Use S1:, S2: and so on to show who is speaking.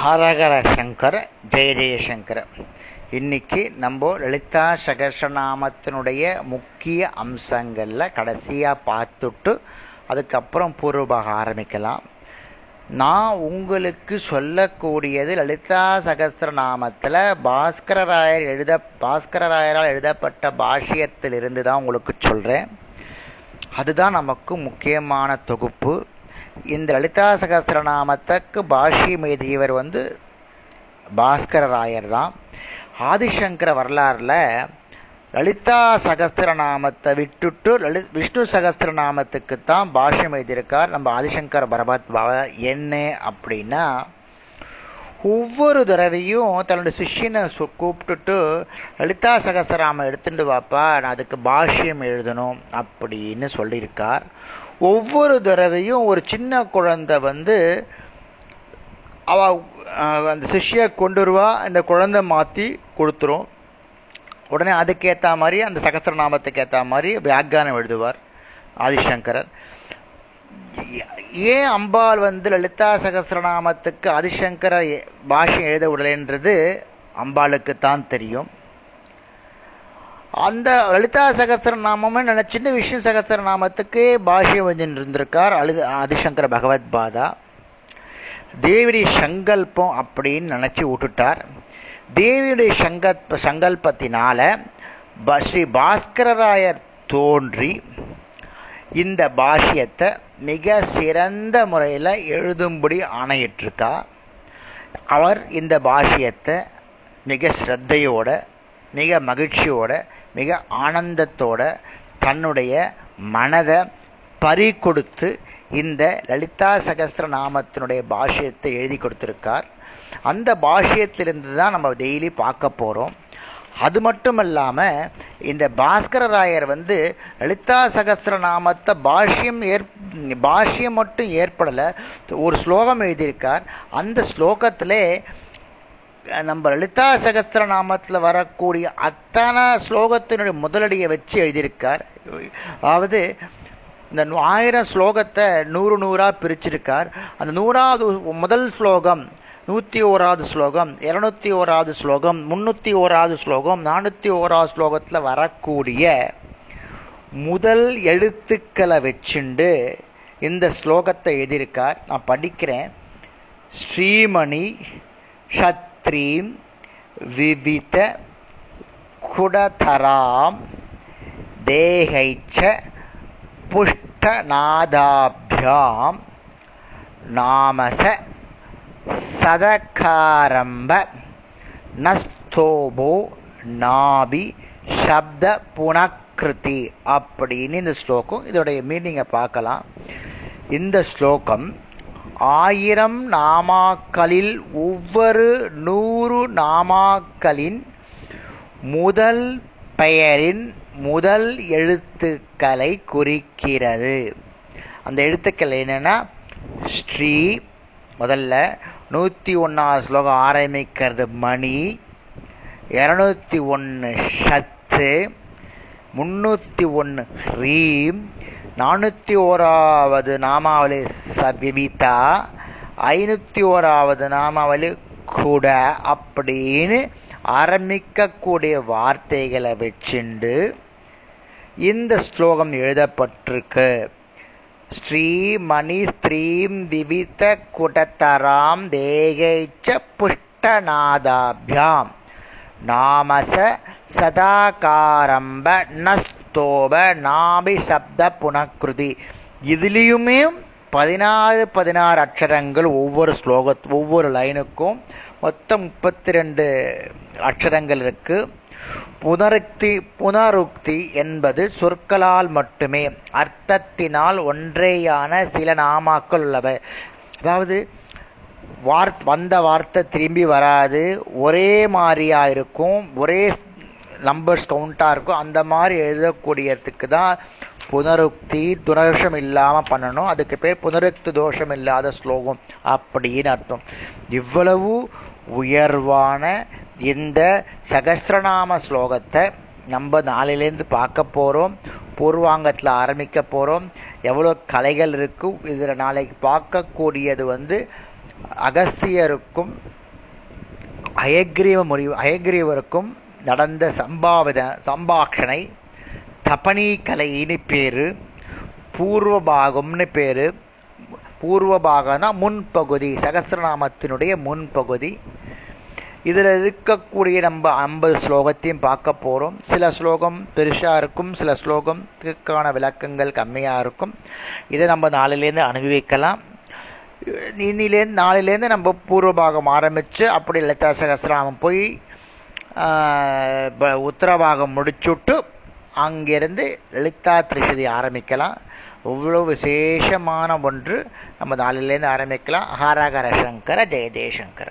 S1: ஹரஹர சங்கர ஜெய ஜெயசங்கர இன்னைக்கு நம்ம லலிதா சகசநாமத்தினுடைய முக்கிய அம்சங்களில் கடைசியாக பார்த்துட்டு அதுக்கப்புறம் பூர்வபாக ஆரம்பிக்கலாம். நான் உங்களுக்கு சொல்லக்கூடியது லலிதா சகஸ்திரநாமத்துல பாஸ்கரராயர் எழுத பாஸ்கரராயரால் எழுதப்பட்ட பாஷ்யத்திலிருந்து தான் உங்களுக்கு சொல்கிறேன் அதுதான் நமக்கு முக்கியமான தொகுப்பு. இந்த லலிதா சகசிரநாமத்துக்கு பாஷ்யம் எழுதியவர் வந்து பாஸ்கர ராயர் தான். ஆதிசங்கர வரலாறுல லலிதா சகஸ்திரநாமத்தை விட்டுட்டு லலித் விஷ்ணு சகஸ்திரநாமத்துக்கு தான் பாஷ்யம் எழுதியிருக்கார் நம்ம ஆதிசங்கர் பரபத் பாபா என்ன அப்படின்னா ஒவ்வொரு தடவையும் தன்னுடைய சிஷ்யனை கூப்பிட்டுட்டு லலிதா சகசராம எடுத்துட்டு வாப்பா நான் அதுக்கு பாஷ்யம் எழுதணும் அப்படின்னு சொல்லியிருக்கார். ஒவ்வொரு தடவையும் ஒரு சின்ன குழந்தை வந்து அவ அந்த சிஷ்ய கொண்டு வருவா அந்த குழந்தை மாற்றி கொடுத்துரும். உடனே அதுக்கேற்ற மாதிரி அந்த சகசரநாமத்துக்கு ஏற்ற மாதிரி வியாக்கியானம் எழுதுவார் ஆதிசங்கரர். ஏன் அம்பாள் வந்து லலிதா சகசிரநாமத்துக்கு ஆதிசங்கர பாஷ்யம் எழுத விடலைன்றது அம்பாளுக்கு தான் தெரியும். அந்த லலிதா சகசிரநாமம் சின்ன விஷ்ணு சகசிரநாமத்துக்கு பாஷ்யம் வந்து இருந்திருக்கார் அழு ஆதிசங்கர பகவத் பாதா தேவியுடைய சங்கல்பம் அப்படின்னு நினைச்சு விட்டுட்டார். தேவியுடைய சங்கல்ப சங்கல்பத்தினால ஸ்ரீ பாஸ்கரராயர் தோன்றி இந்த பாஷ்யத்தை மிக சிறந்த முறையில் எழுதும்படி ஆணையிட்டிருக்கா. அவர் இந்த பாஷ்யத்தை மிக ஸ்ரத்தையோட மிக மகிழ்ச்சியோட மிக ஆனந்தத்தோட தன்னுடைய மனதை பறி கொடுத்து இந்த லலிதா சகஸ்திர நாமத்தினுடைய பாஷ்யத்தை எழுதி கொடுத்திருக்கார். அந்த பாஷ்யத்திலிருந்து தான் நம்ம டெய்லி பார்க்க போகிறோம் அது மட்டும் இல்லாமல் இந்த பாஸ்கரராயர் வந்து லலிதா சகஸ்திர நாமத்தை பாஷ்யம் ஏற் பாஷ்யம் மட்டும் ஏற்படலை. ஒரு ஸ்லோகம் எழுதியிருக்கார். அந்த ஸ்லோகத்திலே நம்ம லலிதா சகஸ்திர நாமத்தில் வரக்கூடிய அத்தனை ஸ்லோகத்தினுடைய முதலடியை வச்சு எழுதியிருக்கார். அதாவது இந்த ஆயிரம் ஸ்லோகத்தை நூறு நூறாக பிரிச்சிருக்கார். அந்த நூறாவது முதல் ஸ்லோகம் நூற்றி ஓராவது ஸ்லோகம் இரநூத்தி ஓராவது ஸ்லோகம் முன்னூத்தி ஓராவது ஸ்லோகம் நானூத்தி ஓராவது ஸ்லோகத்தில் வரக்கூடிய முதல் எழுத்துக்களை வச்சுண்டு இந்த ஸ்லோகத்தை எழுதியிருக்கார். நான் படிக்கிறேன். ஸ்ரீமணி ஷத்ரீம் விவித குடதராம் தேகைச்ச புஷ்டநாதாபியாம் நாமச சதகாரம்ப நஸ்தோபோ நாபி சப்த புனக்கிருதி அப்படின்னு இந்த ஸ்லோகம் இதோடைய மீனிங்கை பார்க்கலாம். இந்த ஸ்லோகம் ஆயிரம் நாமாக்களில் ஒவ்வொரு நூறு நாமாக்களின் முதல் பெயரின் முதல் எழுத்துக்களை குறிக்கிறது. அந்த எழுத்துக்கள் என்னன்னா ஸ்ரீ முதல்ல நூற்றி ஒன்றாவது ஸ்லோகம் ஆரம்பிக்கிறது மணி இரநூத்தி ஒன்று ஷத்து முன்னூற்றி ஒன்று ஹ்ரீம் நானூற்றி ஓராவது நாமாவளி சபிவிதா ஐநூற்றி ஓராவது நாமாவளி கூட அப்படின்னு ஆரம்பிக்கக்கூடிய வார்த்தைகளை வச்சுண்டு இந்த ஸ்லோகம் எழுதப்பட்டிருக்கு. ஸ்ரீமணி ஸ்திரீம் விவித குடத்தராம் தேகைச்ச புஷ்டநாதாபியாம். நாமச சதாகாரம்ப நஸ்தோப நாபி சப்த புனக்ருதி. இதுலேயுமே பதினாறு பதினாறு அக்ஷரங்கள் ஒவ்வொரு ஸ்லோக ஒவ்வொரு லைனுக்கும் மொத்தம் முப்பத்தி ரெண்டு அக்ஷரங்கள் இருக்குது புனருக்தி புனருக்தி என்பது சொற்களால் மட்டுமே அர்த்தத்தினால் ஒன்றேயான சில நாமாக்கள் உள்ளவை. அதாவது வார்த் வந்த வார்த்தை திரும்பி வராது ஒரே மாதிரியா இருக்கும் ஒரே நம்பர்ஸ் கவுண்டா இருக்கும் அந்த மாதிரி எழுதக்கூடியதுக்கு தான் புனருக்தி துனர்ஷம் இல்லாமல் பண்ணணும். அதுக்கு பேர் புனருக்தி தோஷம் இல்லாத ஸ்லோகம் அப்படின்னு அர்த்தம். இவ்வளவு உயர்வான இந்த சகஸ்திரநாம ஸ்லோகத்தை நம்ம நாளிலேருந்து பார்க்க போகிறோம் பூர்வாங்கத்தில் ஆரம்பிக்க போகிறோம் எவ்வளோ கலைகள் இருக்கும் இதில் நாளைக்கு பார்க்கக்கூடியது வந்து அகஸ்தியருக்கும் அயக்ரீவ முறி அயக்ரீவருக்கும் நடந்த சம்பாவித சம்பாஷனை தபனி கலைன்னு பேர் பூர்வபாகம்னு பேர். பூர்வபாகம்னா முன்பகுதி சகசிரநாமத்தினுடைய முன்பகுதி. இதில் இருக்கக்கூடிய நம்ம ஐம்பது ஸ்லோகத்தையும் பார்க்க போகிறோம் சில ஸ்லோகம் பெருசாக இருக்கும் சில ஸ்லோகத்துக்கான விளக்கங்கள் கம்மியாக இருக்கும். இதை நம்ம நாளிலேருந்து அனுபவிக்கலாம். இன்னிலேருந்து நாளிலேருந்து நம்ம பூர்வபாகம் ஆரம்பித்து அப்படி லலிதா சகசிராமம் போய் உத்தரபாகம் முடிச்சுட்டு அங்கிருந்து லலிதா திரிஷதி ஆரம்பிக்கலாம். இவ்வளோ விசேஷமான ஒன்று. நம்ம நாளிலேருந்து ஆரம்பிக்கலாம். ஹரஹர சங்கர ஜெய ஜெயசங்கர.